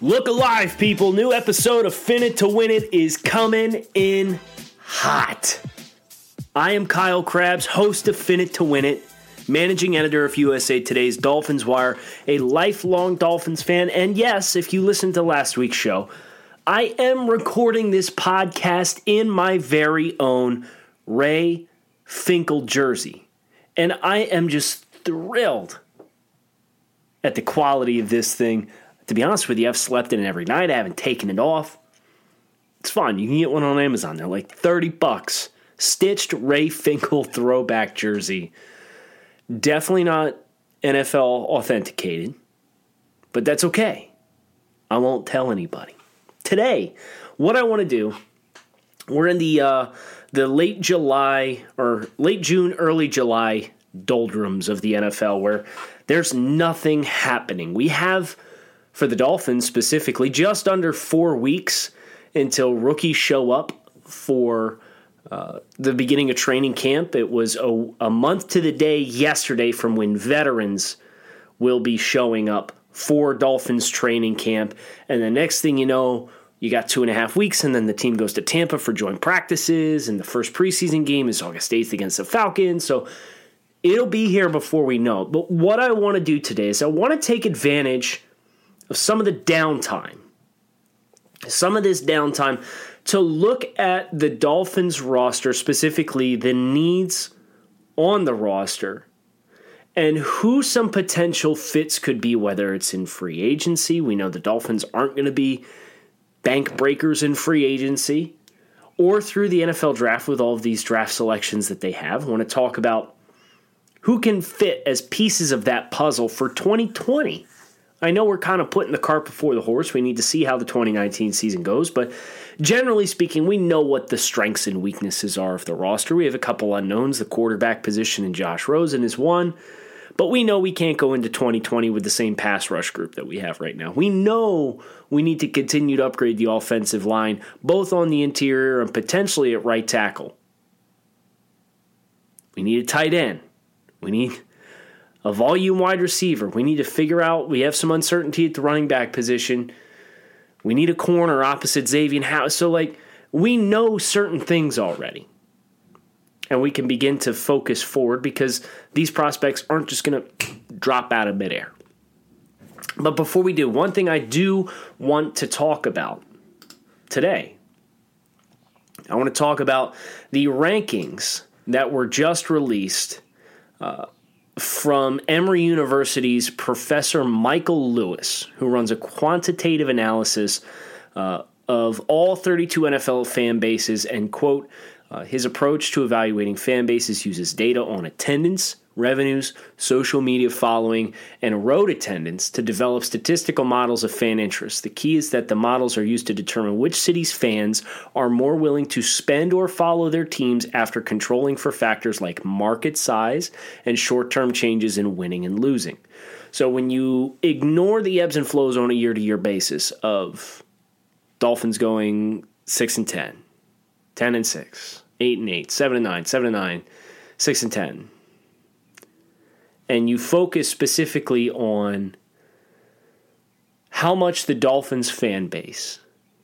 Look alive, people. New episode of Fin It to Win It is coming in hot. I am Kyle Crabbs, host of Fin It to Win It, managing editor of USA Today's Dolphins Wire, a lifelong Dolphins fan, and yes, if you listened to last week's show, I am recording this podcast in my very own Ray Finkle jersey. And I am just thrilled at the quality of this thing. To be honest with you, I've slept in it every night. I haven't taken it off. It's fun. You can get one on Amazon. They're like 30 bucks. Stitched Ray Finkle throwback jersey. Definitely not NFL authenticated, but that's okay. I won't tell anybody. Today, what I want to do, we're in the uh, the late July or late June, early July doldrums of the NFL where there's nothing happening. We have for the Dolphins specifically, just under four weeks until rookies show up for uh, the beginning of training camp. It was a, a month to the day yesterday from when veterans will be showing up for Dolphins training camp. And the next thing you know, you got two and a half weeks, and then the team goes to Tampa for joint practices. And the first preseason game is August 8th against the Falcons. So it'll be here before we know. But what I want to do today is I want to take advantage of some of the downtime, some of this downtime to look at the Dolphins roster, specifically the needs on the roster, and who some potential fits could be, whether it's in free agency. We know the Dolphins aren't going to be bank breakers in free agency or through the NFL draft with all of these draft selections that they have. I want to talk about who can fit as pieces of that puzzle for 2020. I know we're kind of putting the cart before the horse. We need to see how the 2019 season goes, but generally speaking, we know what the strengths and weaknesses are of the roster. We have a couple unknowns. The quarterback position in Josh Rosen is one, but we know we can't go into 2020 with the same pass rush group that we have right now. We know we need to continue to upgrade the offensive line, both on the interior and potentially at right tackle. We need a tight end. We need a volume wide receiver. We need to figure out, we have some uncertainty at the running back position. We need a corner opposite Xavier Howard. So, like, we know certain things already. And we can begin to focus forward because these prospects aren't just going to drop out of midair. But before we do, one thing I do want to talk about today, I want to talk about the rankings that were just released uh, from Emory University's Professor Michael Lewis, who runs a quantitative analysis uh, of all 32 NFL fan bases and, quote, uh, his approach to evaluating fan bases uses data on attendance, revenues, social media following, and road attendance to develop statistical models of fan interest. The key is that the models are used to determine which cities' fans are more willing to spend or follow their teams after controlling for factors like market size and short term changes in winning and losing. So when you ignore the ebbs and flows on a year to year basis of Dolphins going 6 and 10, 10 and 6, 8 and 8, 7 and 9, 7 and 9, 6 and 10, and you focus specifically on how much the Dolphins fan base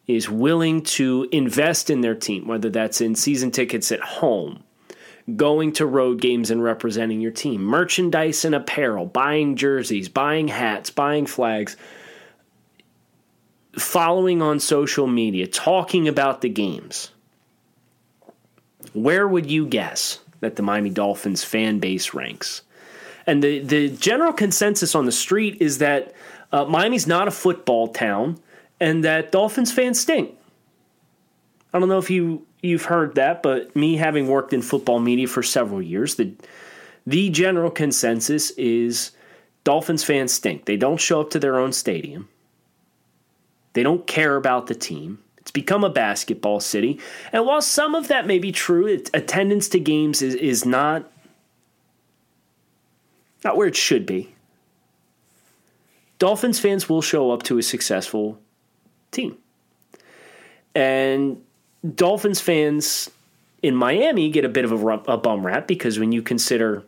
is willing to invest in their team, whether that's in season tickets at home, going to road games and representing your team, merchandise and apparel, buying jerseys, buying hats, buying flags, following on social media, talking about the games. Where would you guess that the Miami Dolphins fan base ranks. And the, the general consensus on the street is that uh, Miami's not a football town and that Dolphins fans stink. I don't know if you you've heard that, but me having worked in football media for several years, the the general consensus is Dolphins fans stink. They don't show up to their own stadium. They don't care about the team. It's become a basketball city. And while some of that may be true, attendance to games is, is not not where it should be. Dolphins fans will show up to a successful team. And Dolphins fans in Miami get a bit of a, a bum rap because when you consider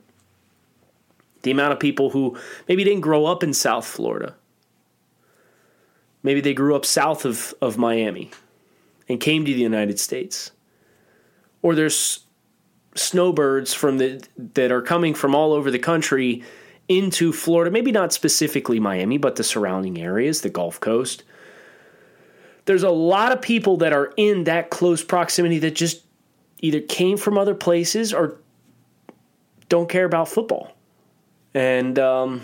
the amount of people who maybe didn't grow up in South Florida, maybe they grew up south of, of Miami and came to the United States, or there's snowbirds from the that are coming from all over the country into Florida, maybe not specifically Miami, but the surrounding areas, the Gulf Coast there's a lot of people that are in that close proximity that just either came from other places or don't care about football. And um,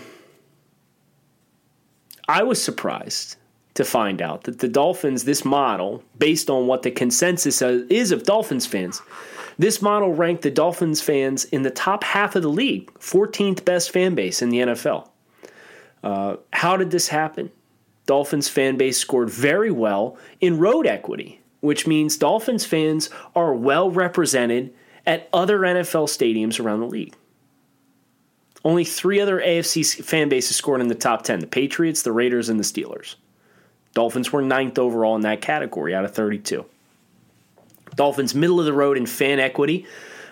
I was surprised to find out that the Dolphins, this model, based on what the consensus is of Dolphins fans, this model ranked the Dolphins fans in the top half of the league, 14th best fan base in the NFL. Uh, how did this happen? Dolphins fan base scored very well in road equity, which means Dolphins fans are well represented at other NFL stadiums around the league. Only three other AFC fan bases scored in the top 10 the Patriots, the Raiders, and the Steelers. Dolphins were ninth overall in that category out of 32. Dolphins, middle of the road in fan equity,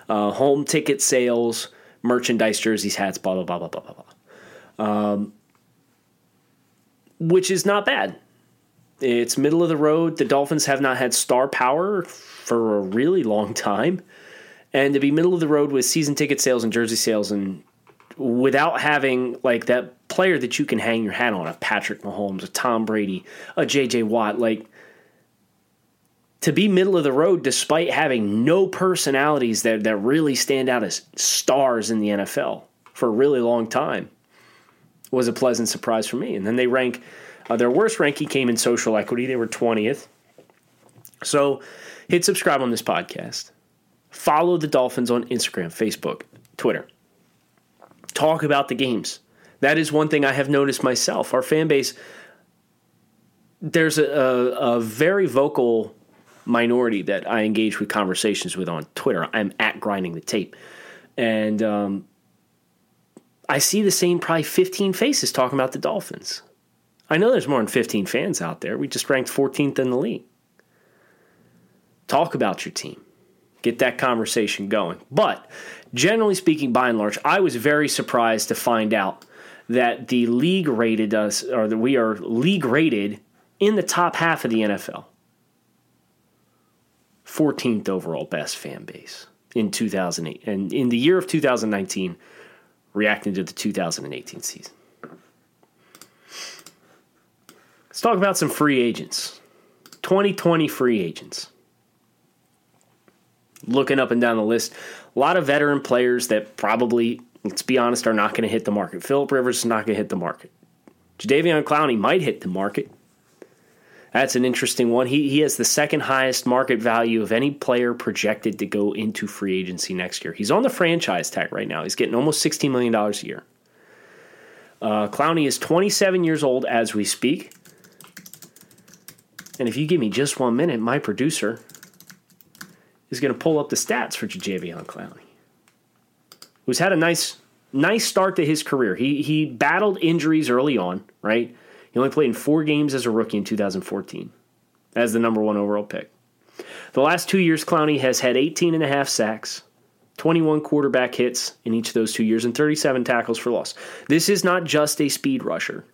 uh, home ticket sales, merchandise, jerseys, hats, blah, blah, blah, blah, blah, blah. Um, which is not bad. It's middle of the road. The Dolphins have not had star power for a really long time. And to be middle of the road with season ticket sales and jersey sales and without having like that player that you can hang your hat on, a Patrick Mahomes, a Tom Brady, a JJ Watt, like to be middle of the road despite having no personalities that, that really stand out as stars in the NFL for a really long time was a pleasant surprise for me. And then they rank uh, their worst ranking came in social equity. They were 20th. So hit subscribe on this podcast. Follow the Dolphins on Instagram, Facebook, Twitter. Talk about the games. That is one thing I have noticed myself. Our fan base, there's a, a, a very vocal minority that I engage with conversations with on Twitter. I'm at grinding the tape. And um, I see the same probably 15 faces talking about the Dolphins. I know there's more than 15 fans out there. We just ranked 14th in the league. Talk about your team. Get that conversation going. But generally speaking, by and large, I was very surprised to find out that the league rated us, or that we are league rated in the top half of the NFL. 14th overall best fan base in 2008. And in the year of 2019, reacting to the 2018 season. Let's talk about some free agents. 2020 free agents. Looking up and down the list, a lot of veteran players that probably, let's be honest, are not going to hit the market. Philip Rivers is not going to hit the market. Jadeveon Clowney might hit the market. That's an interesting one. He, he has the second highest market value of any player projected to go into free agency next year. He's on the franchise tag right now. He's getting almost $16 million a year. Uh, Clowney is 27 years old as we speak. And if you give me just one minute, my producer is going to pull up the stats for Jadeveon Clowney, who's had a nice nice start to his career. He he battled injuries early on, right? He only played in four games as a rookie in 2014 as the number one overall pick. The last two years, Clowney has had 18 and a half sacks, 21 quarterback hits in each of those two years, and 37 tackles for loss. This is not just a speed rusher,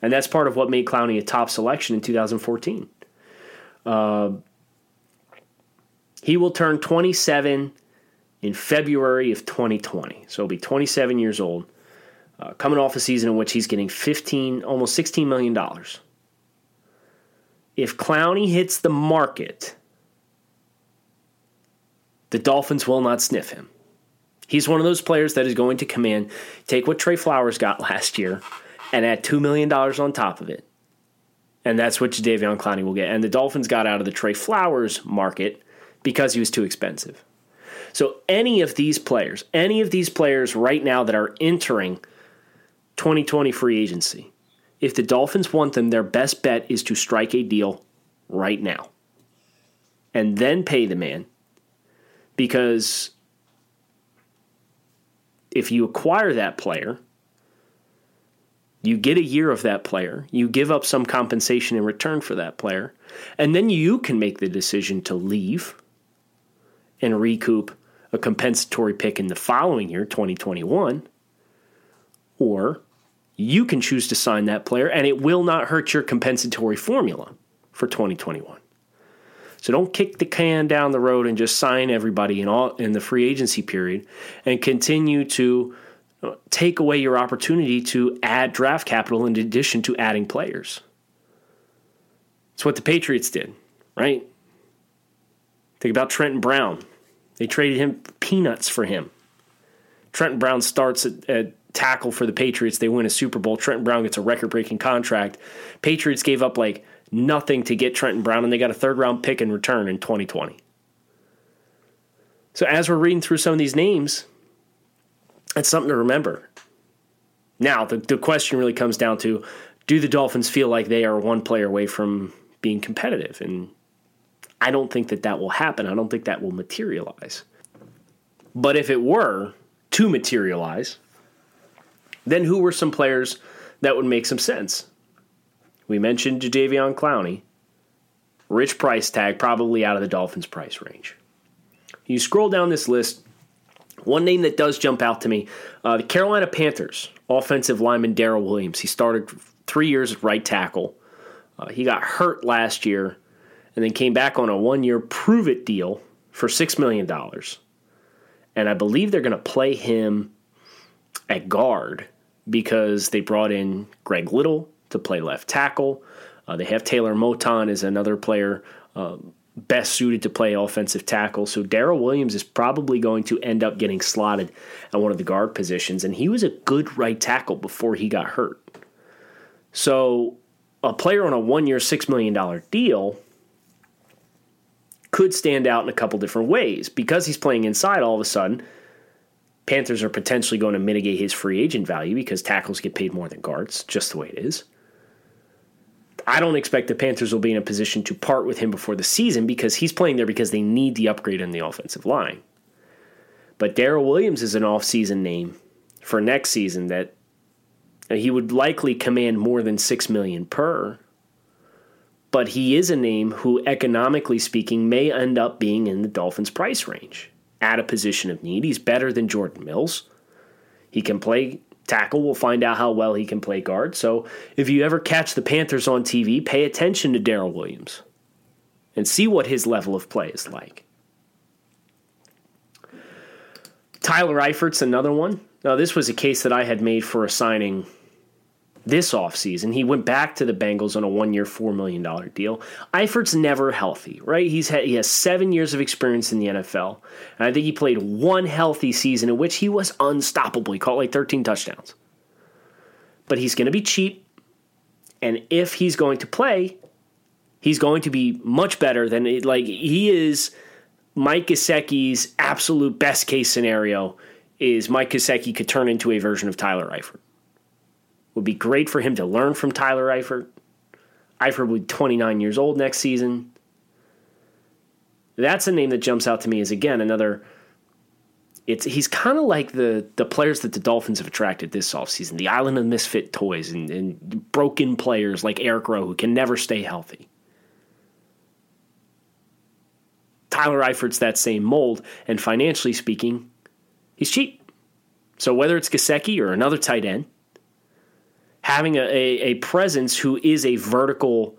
and that's part of what made Clowney a top selection in 2014. Uh, he will turn 27 in February of 2020, so he'll be 27 years old uh, coming off a season in which he's getting 15, almost 16 million dollars. If Clowney hits the market, the Dolphins will not sniff him. He's one of those players that is going to come in, take what Trey Flowers got last year, and add $2 million on top of it. And that's what Jadeveon Clowney will get. And the Dolphins got out of the Trey Flowers market because he was too expensive. So any of these players, any of these players right now that are entering 2020 free agency, if the Dolphins want them, their best bet is to strike a deal right now and then pay the man. Because if you acquire that player, you get a year of that player, you give up some compensation in return for that player, and then you can make the decision to leave and recoup a compensatory pick in the following year, 2021, or you can choose to sign that player and it will not hurt your compensatory formula for 2021. So don't kick the can down the road and just sign everybody in all in the free agency period and continue to uh, take away your opportunity to add draft capital in addition to adding players. It's what the Patriots did, right? Think about Trenton Brown. They traded him peanuts for him. Trenton Brown starts at, at tackle for the Patriots. They win a Super Bowl. Trenton Brown gets a record breaking contract. Patriots gave up like nothing to get Trenton Brown, and they got a third round pick in return in 2020. So as we're reading through some of these names, that's something to remember. Now, the, the question really comes down to do the Dolphins feel like they are one player away from being competitive? And I don't think that that will happen. I don't think that will materialize. But if it were to materialize, then who were some players that would make some sense? We mentioned Jadeveon Clowney. Rich price tag, probably out of the Dolphins' price range. You scroll down this list, one name that does jump out to me uh, the Carolina Panthers, offensive lineman Daryl Williams. He started three years at right tackle. Uh, he got hurt last year and then came back on a one year prove it deal for $6 million. And I believe they're going to play him at guard because they brought in Greg Little to play left tackle. Uh, they have Taylor Moton as another player uh, best suited to play offensive tackle. So Daryl Williams is probably going to end up getting slotted at one of the guard positions, and he was a good right tackle before he got hurt. So a player on a one-year, six million dollar deal could stand out in a couple different ways because he's playing inside. All of a sudden Panthers are potentially going to mitigate his free agent value because tackles get paid more than guards, just the way it is. I don't expect the Panthers will be in a position to part with him before the season because he's playing there because they need the upgrade in the offensive line. But Daryl Williams is an offseason name for next season that he would likely command more than 6 million per. But he is a name who economically speaking may end up being in the Dolphins price range at a position of need. He's better than Jordan Mills. He can play tackle. We'll find out how well he can play guard. So if you ever catch the Panthers on TV, pay attention to Daryl Williams and see what his level of play is like. Tyler Eifert's another one. Now, this was a case that I had made for a signing this offseason. He went back to the Bengals on a one year, $4 million deal. Eifert's never healthy, right? He's had, he has seven years of experience in the NFL. And I think he played one healthy season in which he was unstoppable. He caught like 13 touchdowns. But he's going to be cheap. And if he's going to play, he's going to be much better than it. Like, he is Mike Gesicki's absolute best case scenario is Mike Gesicki could turn into a version of Tyler Eifert would be great for him to learn from Tyler Eifert. Eifert will be 29 years old next season. That's a name that jumps out to me as again another. It's he's kind of like the the players that the Dolphins have attracted this offseason, the island of misfit toys and, and broken players like Eric Rowe who can never stay healthy. Tyler Eifert's that same mold, and financially speaking, he's cheap. So whether it's Gesicki or another tight end, having a, a, presence who is a vertical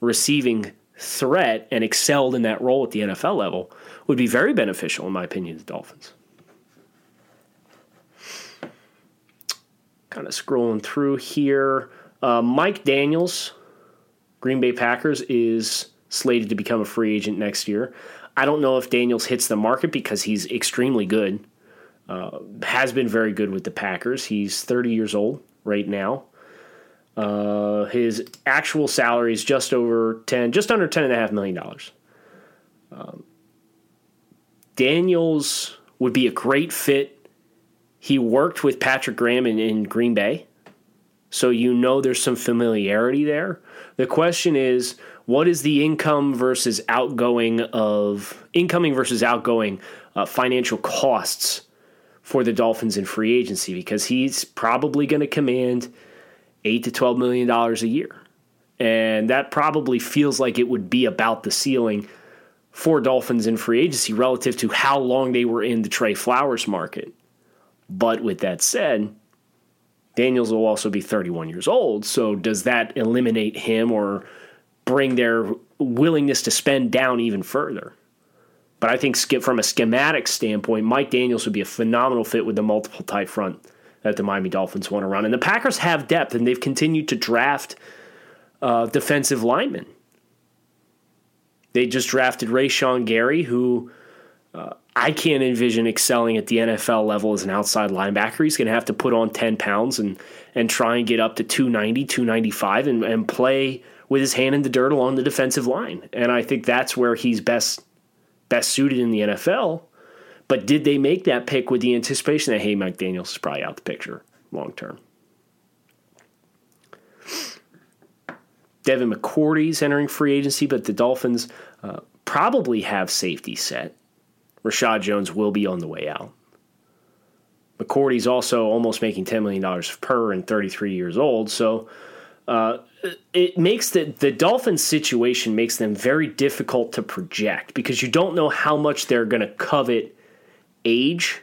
receiving threat and excelled in that role at the NFL level would be very beneficial, in my opinion, to the Dolphins. Kind of scrolling through here. Uh, Mike Daniels, Green Bay Packers, is slated to become a free agent next year. I don't know if Daniels hits the market because he's extremely good. uh, has been very good with the Packers. He's 30 years old right now. Uh, his actual salary is just over 10, just under 10 and a half million dollars. Um, Daniels would be a great fit. He worked with Patrick Graham in, in Green Bay, so you know there's some familiarity there. The question is, what is the income versus outgoing of incoming versus outgoing uh, financial costs for the Dolphins in free agency? Because he's probably going to command eight to twelve million dollars a year, and that probably feels like it would be about the ceiling for Dolphins in free agency relative to how long they were in the Trey Flowers market. But with that said, Daniels will also be 31 years old. So does that eliminate him or bring their willingness to spend down even further? But I think from a schematic standpoint, Mike Daniels would be a phenomenal fit with the multiple tight front that the Miami Dolphins want to run. And the Packers have depth, and they've continued to draft uh, defensive linemen. They just drafted Rashan Gary, who uh, I can't envision excelling at the NFL level as an outside linebacker. He's going to have to put on 10 pounds and, and try and get up to 290, 295 and, and play with his hand in the dirt along the defensive line. And I think that's where he's best best suited in the NFL. But did they make that pick with the anticipation that, hey, Mike Daniels is probably out the picture long term? Devin McCourty's entering free agency, but the Dolphins uh, probably have safety set. Reshad Jones will be on the way out. McCourty's also almost making $10 million per and 33 years old. So uh, it makes the, the Dolphins situation makes them very difficult to project because you don't know how much they're going to covet age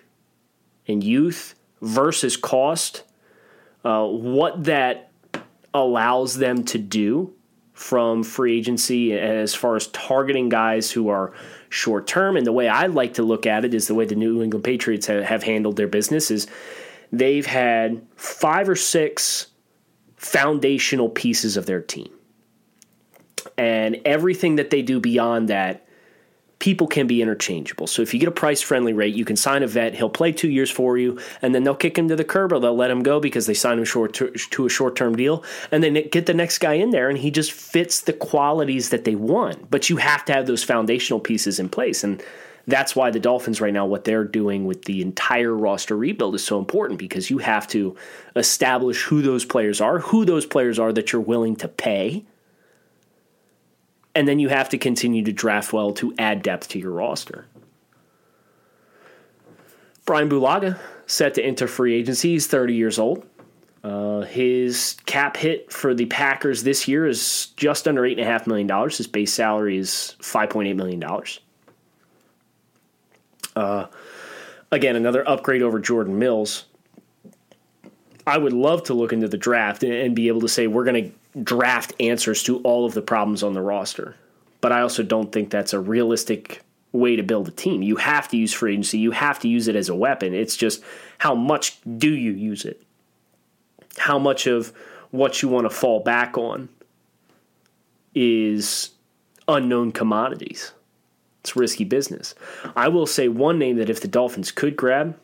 and youth versus cost. Uh, what that allows them to do from free agency as far as targeting guys who are short term. And the way I like to look at it is the way the New England Patriots have, have handled their business is they've had five or six foundational pieces of their team. And everything that they do beyond that people can be interchangeable. So if you get a price friendly rate, you can sign a vet. He'll play two years for you, and then they'll kick him to the curb or they'll let him go because they sign him short to, to a short term deal, and then get the next guy in there, and he just fits the qualities that they want. But you have to have those foundational pieces in place, and that's why the Dolphins right now, what they're doing with the entire roster rebuild is so important because you have to establish who those players are, who those players are that you're willing to pay and then you have to continue to draft well to add depth to your roster. Brian Bulaga set to enter free agency. He's 30 years old. Uh, his cap hit for the Packers this year is just under $8.5 million. His base salary is $5.8 million. Uh, again, another upgrade over Jordan Mills. I would love to look into the draft and, and be able to say we're going to draft answers to all of the problems on the roster. But I also don't think that's a realistic way to build a team. You have to use free agency, you have to use it as a weapon. It's just how much do you use it? How much of what you want to fall back on is unknown commodities. It's risky business. I will say one name that if the Dolphins could grab,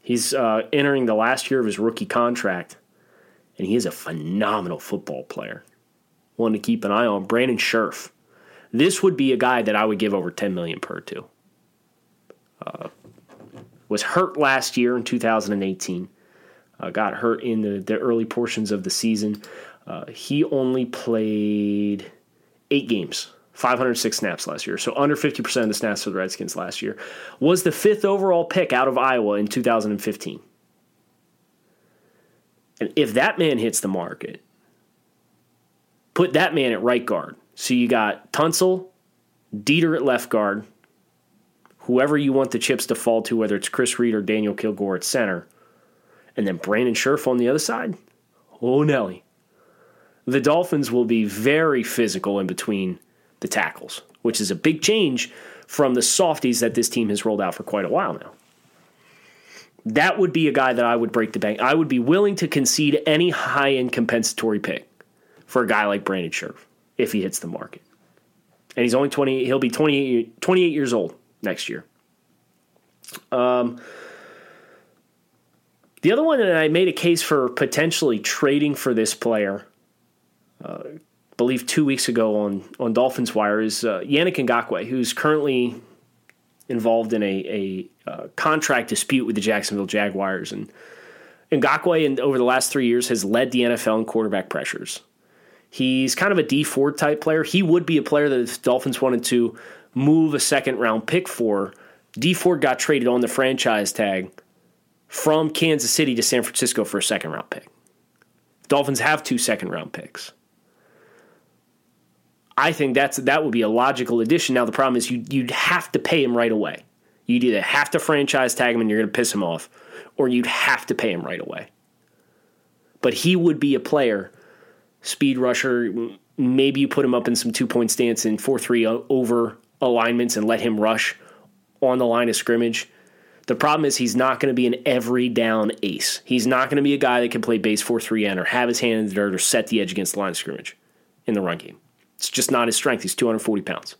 he's uh, entering the last year of his rookie contract and he is a phenomenal football player. One to keep an eye on. Brandon Scherff. This would be a guy that I would give over 10 million per to. Uh, was hurt last year in 2018. Uh, got hurt in the, the early portions of the season. Uh, he only played eight games, 506 snaps last year, so under 50% of the snaps for the Redskins last year. Was the fifth overall pick out of Iowa in 2015. And if that man hits the market, put that man at right guard. So you got Tunsil, Deiter at left guard, whoever you want the chips to fall to, whether it's Chris Reed or Daniel Kilgore at center, and then Brandon Scherff on the other side. Oh, Nelly. The Dolphins will be very physical in between the tackles, which is a big change from the softies that this team has rolled out for quite a while now that would be a guy that I would break the bank. I would be willing to concede any high end compensatory pick for a guy like Brandon Scherff if he hits the market. And he's only 20, he'll be 28, 28 years old next year. Um, the other one that I made a case for potentially trading for this player, uh, I believe two weeks ago on, on Dolphins Wire, is uh, Yannick Ngakoue, who's currently involved in a, a uh, contract dispute with the Jacksonville Jaguars. And Ngakoue, in, over the last three years, has led the NFL in quarterback pressures. He's kind of a Dee Ford type player. He would be a player that the Dolphins wanted to move a second round pick for. Dee Ford got traded on the franchise tag from Kansas City to San Francisco for a second round pick. Dolphins have two second round picks. I think that's that would be a logical addition. Now the problem is you you'd have to pay him right away. You'd either have to franchise tag him and you're going to piss him off, or you'd have to pay him right away. But he would be a player, speed rusher. Maybe you put him up in some two point stance and four three over alignments and let him rush on the line of scrimmage. The problem is he's not going to be an every down ace. He's not going to be a guy that can play base 4 3 N or have his hand in the dirt or set the edge against the line of scrimmage in the run game. It's just not his strength. He's 240 pounds.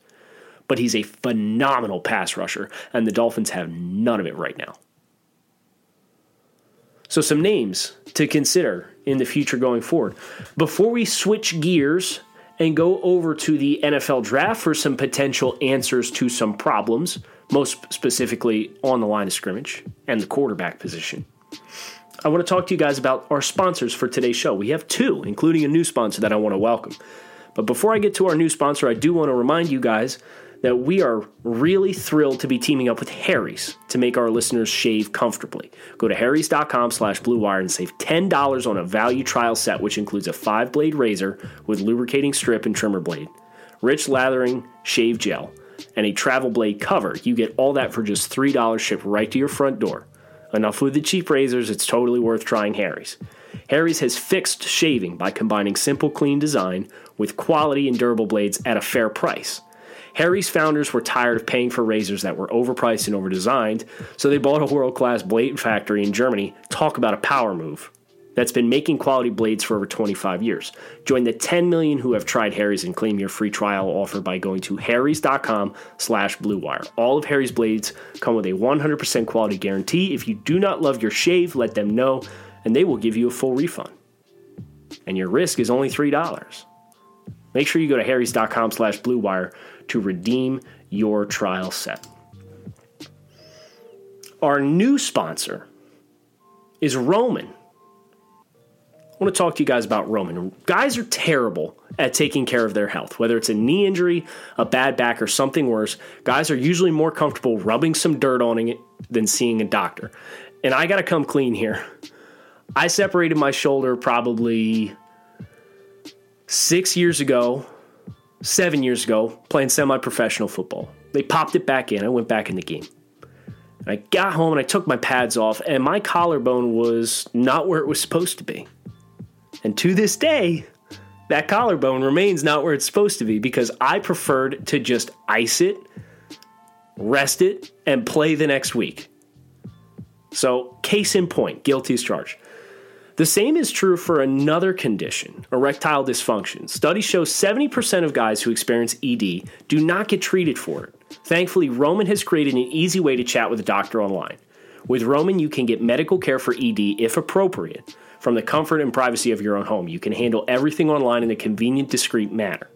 But he's a phenomenal pass rusher, and the Dolphins have none of it right now. So, some names to consider in the future going forward. Before we switch gears and go over to the NFL draft for some potential answers to some problems, most specifically on the line of scrimmage and the quarterback position. I want to talk to you guys about our sponsors for today's show. We have two, including a new sponsor that I want to welcome. But before I get to our new sponsor, I do want to remind you guys that we are really thrilled to be teaming up with Harry's to make our listeners shave comfortably. Go to harrys.com slash bluewire and save $10 on a value trial set, which includes a five-blade razor with lubricating strip and trimmer blade, rich lathering shave gel, and a travel blade cover. You get all that for just $3 shipped right to your front door. Enough with the cheap razors, it's totally worth trying Harry's. Harry's has fixed shaving by combining simple, clean design with quality and durable blades at a fair price. Harry's founders were tired of paying for razors that were overpriced and overdesigned, so they bought a world class blade factory in Germany. Talk about a power move that's been making quality blades for over 25 years. Join the 10 million who have tried Harry's and claim your free trial offer by going to harrys.com slash bluewire. All of Harry's blades come with a 100% quality guarantee. If you do not love your shave, let them know, and they will give you a full refund. And your risk is only $3. Make sure you go to harrys.com slash bluewire to redeem your trial set. Our new sponsor is Roman. I want to talk to you guys about Roman. Guys are terrible at taking care of their health, whether it's a knee injury, a bad back, or something worse. Guys are usually more comfortable rubbing some dirt on it than seeing a doctor. And I got to come clean here. I separated my shoulder probably six years ago seven years ago playing semi professional football. They popped it back in. I went back in the game. I got home and I took my pads off, and my collarbone was not where it was supposed to be. And to this day, that collarbone remains not where it's supposed to be because I preferred to just ice it, rest it, and play the next week. So, case in point, guilty as charged. The same is true for another condition, erectile dysfunction. Studies show 70% of guys who experience ED do not get treated for it. Thankfully, Roman has created an easy way to chat with a doctor online. With Roman, you can get medical care for ED if appropriate from the comfort and privacy of your own home. You can handle everything online in a convenient, discreet manner.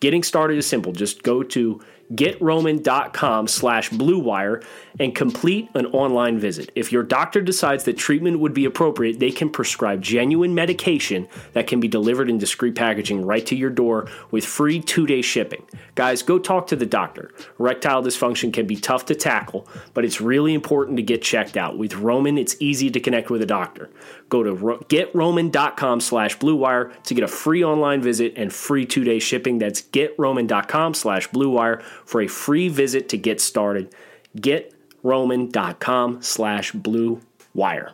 Getting started is simple. Just go to getroman.com slash bluewire and complete an online visit. If your doctor decides that treatment would be appropriate, they can prescribe genuine medication that can be delivered in discreet packaging right to your door with free two-day shipping. Guys, go talk to the doctor. Erectile dysfunction can be tough to tackle, but it's really important to get checked out. With Roman, it's easy to connect with a doctor. Go to getroman.com slash bluewire to get a free online visit and free two-day shipping. That's getroman.com slash bluewire for a free visit to get started. GetRoman.com slash blue wire.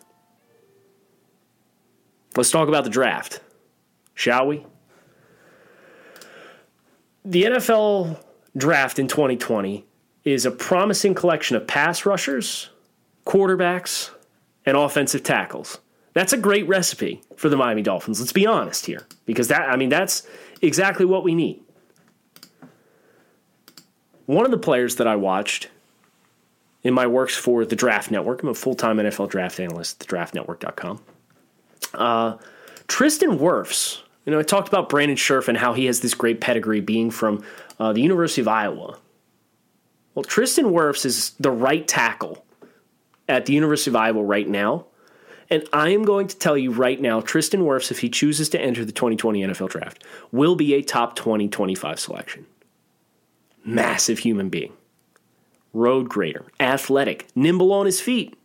Let's talk about the draft, shall we? The NFL draft in 2020 is a promising collection of pass rushers, quarterbacks, and offensive tackles. That's a great recipe for the Miami Dolphins. Let's be honest here, because that I mean that's exactly what we need. One of the players that I watched in my works for the Draft Network. I'm a full time NFL draft analyst at thedraftnetwork.com. Uh, Tristan Wirfs, you know, I talked about Brandon Scherff and how he has this great pedigree being from uh, the University of Iowa. Well, Tristan Wirfs is the right tackle at the University of Iowa right now. And I am going to tell you right now, Tristan Wirfs, if he chooses to enter the 2020 NFL draft, will be a top 20 25 selection. Massive human being. Road grader, athletic, nimble on his feet.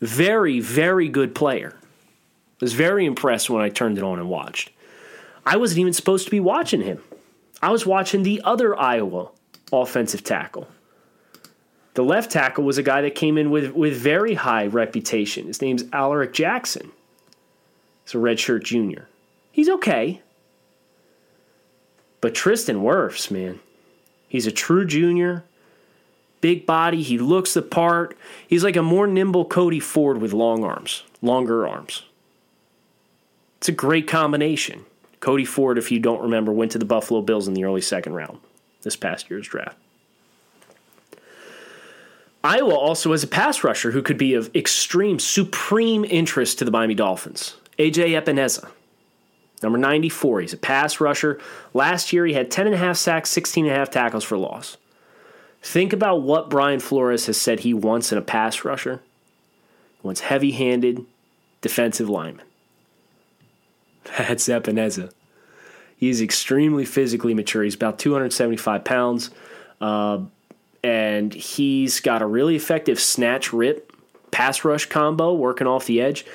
Very, very good player. I was very impressed when I turned it on and watched. I wasn't even supposed to be watching him. I was watching the other Iowa offensive tackle. The left tackle was a guy that came in with, with very high reputation. His name's Alaric Jackson. He's a redshirt junior. He's okay. But Tristan Wirfs, man, he's a true junior. Big body. He looks the part. He's like a more nimble Cody Ford with long arms, longer arms. It's a great combination. Cody Ford, if you don't remember, went to the Buffalo Bills in the early second round this past year's draft. Iowa also has a pass rusher who could be of extreme, supreme interest to the Miami Dolphins. AJ Epenesa, number 94. He's a pass rusher. Last year, he had 10.5 sacks, 16.5 tackles for loss. Think about what Brian Flores has said he wants in a pass rusher. He wants heavy handed defensive lineman. That's Epenesa. He's extremely physically mature. He's about 275 pounds. Uh, and he's got a really effective snatch rip pass rush combo working off the edge.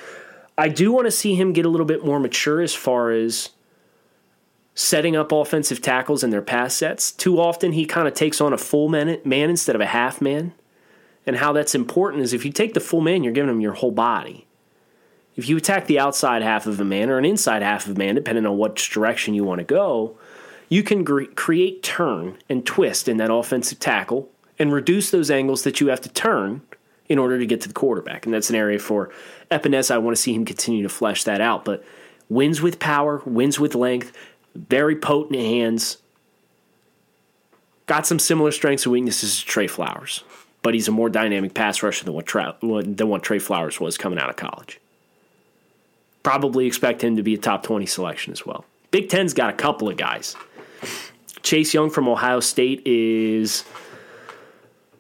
I do want to see him get a little bit more mature as far as setting up offensive tackles in their pass sets. Too often he kind of takes on a full man, man instead of a half man. And how that's important is if you take the full man, you're giving him your whole body. If you attack the outside half of a man or an inside half of a man, depending on which direction you want to go, you can gre- create turn and twist in that offensive tackle and reduce those angles that you have to turn in order to get to the quarterback. And that's an area for Epenesa. I want to see him continue to flesh that out. But wins with power, wins with length, very potent hands. Got some similar strengths and weaknesses to Trey Flowers, but he's a more dynamic pass rusher than what, Tra- than what Trey Flowers was coming out of college. Probably expect him to be a top 20 selection as well. Big Ten's got a couple of guys. Chase Young from Ohio State is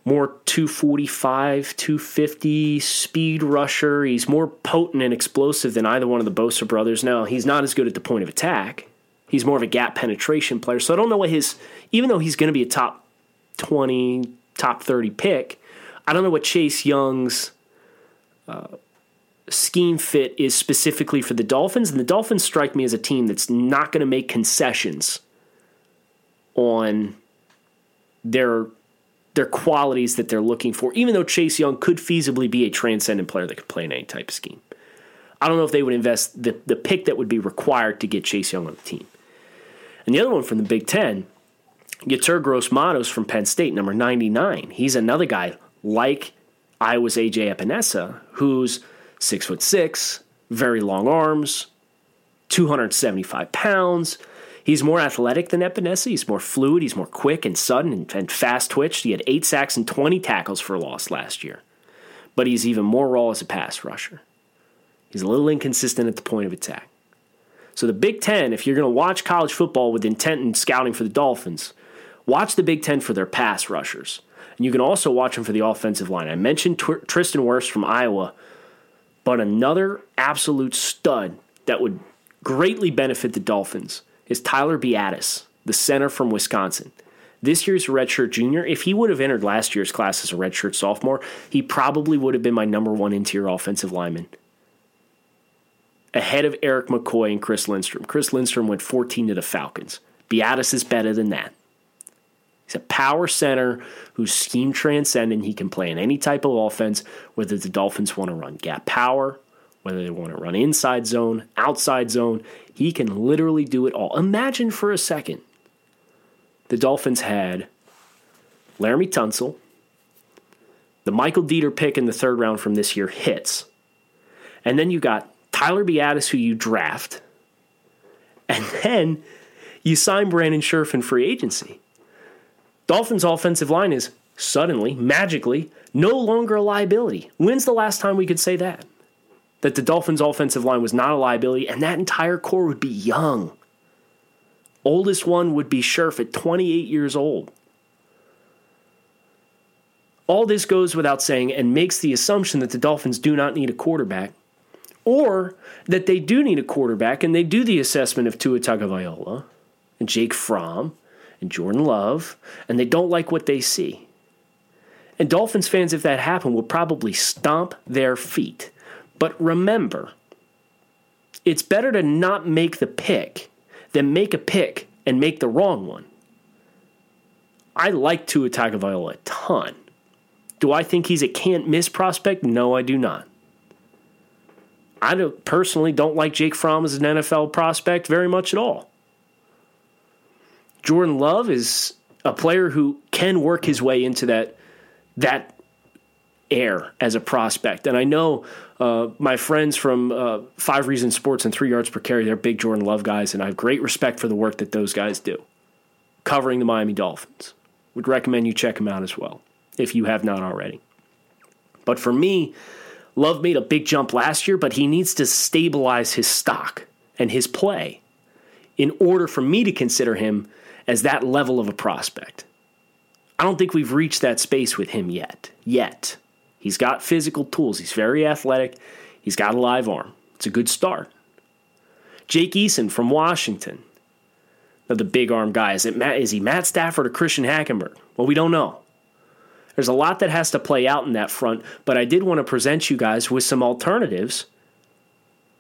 more 245, 250 speed rusher. He's more potent and explosive than either one of the Bosa brothers. Now, he's not as good at the point of attack. He's more of a gap penetration player. So I don't know what his, even though he's going to be a top 20, top 30 pick, I don't know what Chase Young's uh, scheme fit is specifically for the Dolphins. And the Dolphins strike me as a team that's not going to make concessions on their their qualities that they're looking for, even though Chase Young could feasibly be a transcendent player that could play in any type of scheme. I don't know if they would invest the, the pick that would be required to get Chase Young on the team. And the other one from the Big Ten, Yetur Gross-Matos from Penn State, number 99. He's another guy like Iowa's AJ Epenesa, who's six foot six, very long arms, 275 pounds, He's more athletic than Epenesa. He's more fluid. He's more quick and sudden and, and fast twitched. He had eight sacks and 20 tackles for loss last year. But he's even more raw as a pass rusher. He's a little inconsistent at the point of attack. So the Big Ten, if you're going to watch college football with intent and scouting for the Dolphins, watch the Big Ten for their pass rushers. And you can also watch them for the offensive line. I mentioned Tr- Tristan Wirfs from Iowa, but another absolute stud that would greatly benefit the Dolphins is Tyler Biadasz, the center from Wisconsin. This year's redshirt junior, if he would have entered last year's class as a redshirt sophomore, he probably would have been my number one interior offensive lineman. Ahead of Erik McCoy and Chris Lindstrom. Chris Lindstrom went 14 to the Falcons. Biadasz is better than that. He's a power center who's scheme transcendent. He can play in any type of offense, whether the Dolphins want to run gap power, whether they want to run inside zone, outside zone. He can literally do it all. Imagine for a second the Dolphins had Laremy Tunsil, the Michael Deiter pick in the third round from this year hits, and then you got Tyler Biadasz, who you draft, and then you sign Brandon Scherff in free agency. Dolphins' offensive line is suddenly, magically, no longer a liability. When's the last time we could say that? That the Dolphins' offensive line was not a liability and that entire core would be young. Oldest one would be Scherff at 28 years old. All this goes without saying and makes the assumption that the Dolphins do not need a quarterback, or that they do need a quarterback and they do the assessment of Tua Tagovailoa and Jake Fromm and Jordan Love, and they don't like what they see. And Dolphins fans, if that happened, will probably stomp their feet. But remember, it's better to not make the pick than make a pick and make the wrong one. I like Tua Tagovailoa a ton. Do I think he's a can't miss prospect? No, I do not. I don't, personally don't like Jake Fromm as an NFL prospect very much at all. Jordan Love is a player who can work his way into that that air as a prospect. And I know uh, my friends from uh, Five Reasons Sports and Three Yards Per Carry, they're big Jordan Love guys, and I have great respect for the work that those guys do covering the Miami Dolphins. Would recommend you check them out as well if you have not already. But for me, Love made a big jump last year, but he needs to stabilize his stock and his play in order for me to consider him as that level of a prospect. I don't think we've reached that space with him yet. Yet. He's got physical tools. He's very athletic. He's got a live arm. It's a good start. Jake Eason from Washington. Now, the big arm guy. Is, it Matt, is he Matt Stafford or Christian Hackenberg? Well, we don't know. There's a lot that has to play out in that front, but I did want to present you guys with some alternatives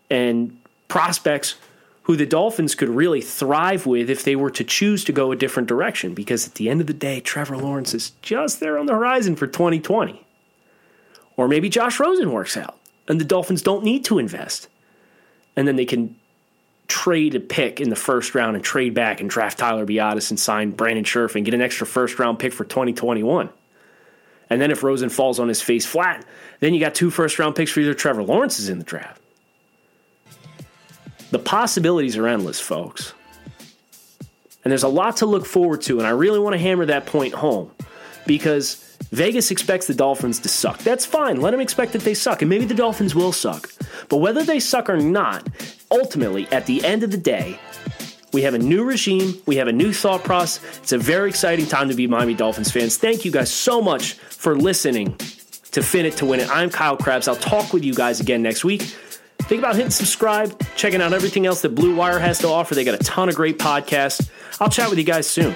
and prospects who the Dolphins could really thrive with if they were to choose to go a different direction. Because at the end of the day, Trevor Lawrence is just there on the horizon for 2020. Or maybe Josh Rosen works out and the Dolphins don't need to invest. And then they can trade a pick in the first round and trade back and draft Tyler Biadasz and sign Brandon Scherff and get an extra first round pick for 2021. And then if Rosen falls on his face flat, then you got two first round picks for either Trevor Lawrence is in the draft. The possibilities are endless, folks. And there's a lot to look forward to, and I really want to hammer that point home because Vegas expects the Dolphins to suck. That's fine. Let them expect that they suck, and maybe the Dolphins will suck. But whether they suck or not, ultimately, at the end of the day, we have a new regime. We have a new thought process. It's a very exciting time to be Miami Dolphins fans. Thank you guys so much for listening to Fin It to Win It. I'm Kyle Crabbs. I'll talk with you guys again next week. Think about hitting subscribe, checking out everything else that Blue Wire has to offer. They got a ton of great podcasts. I'll chat with you guys soon.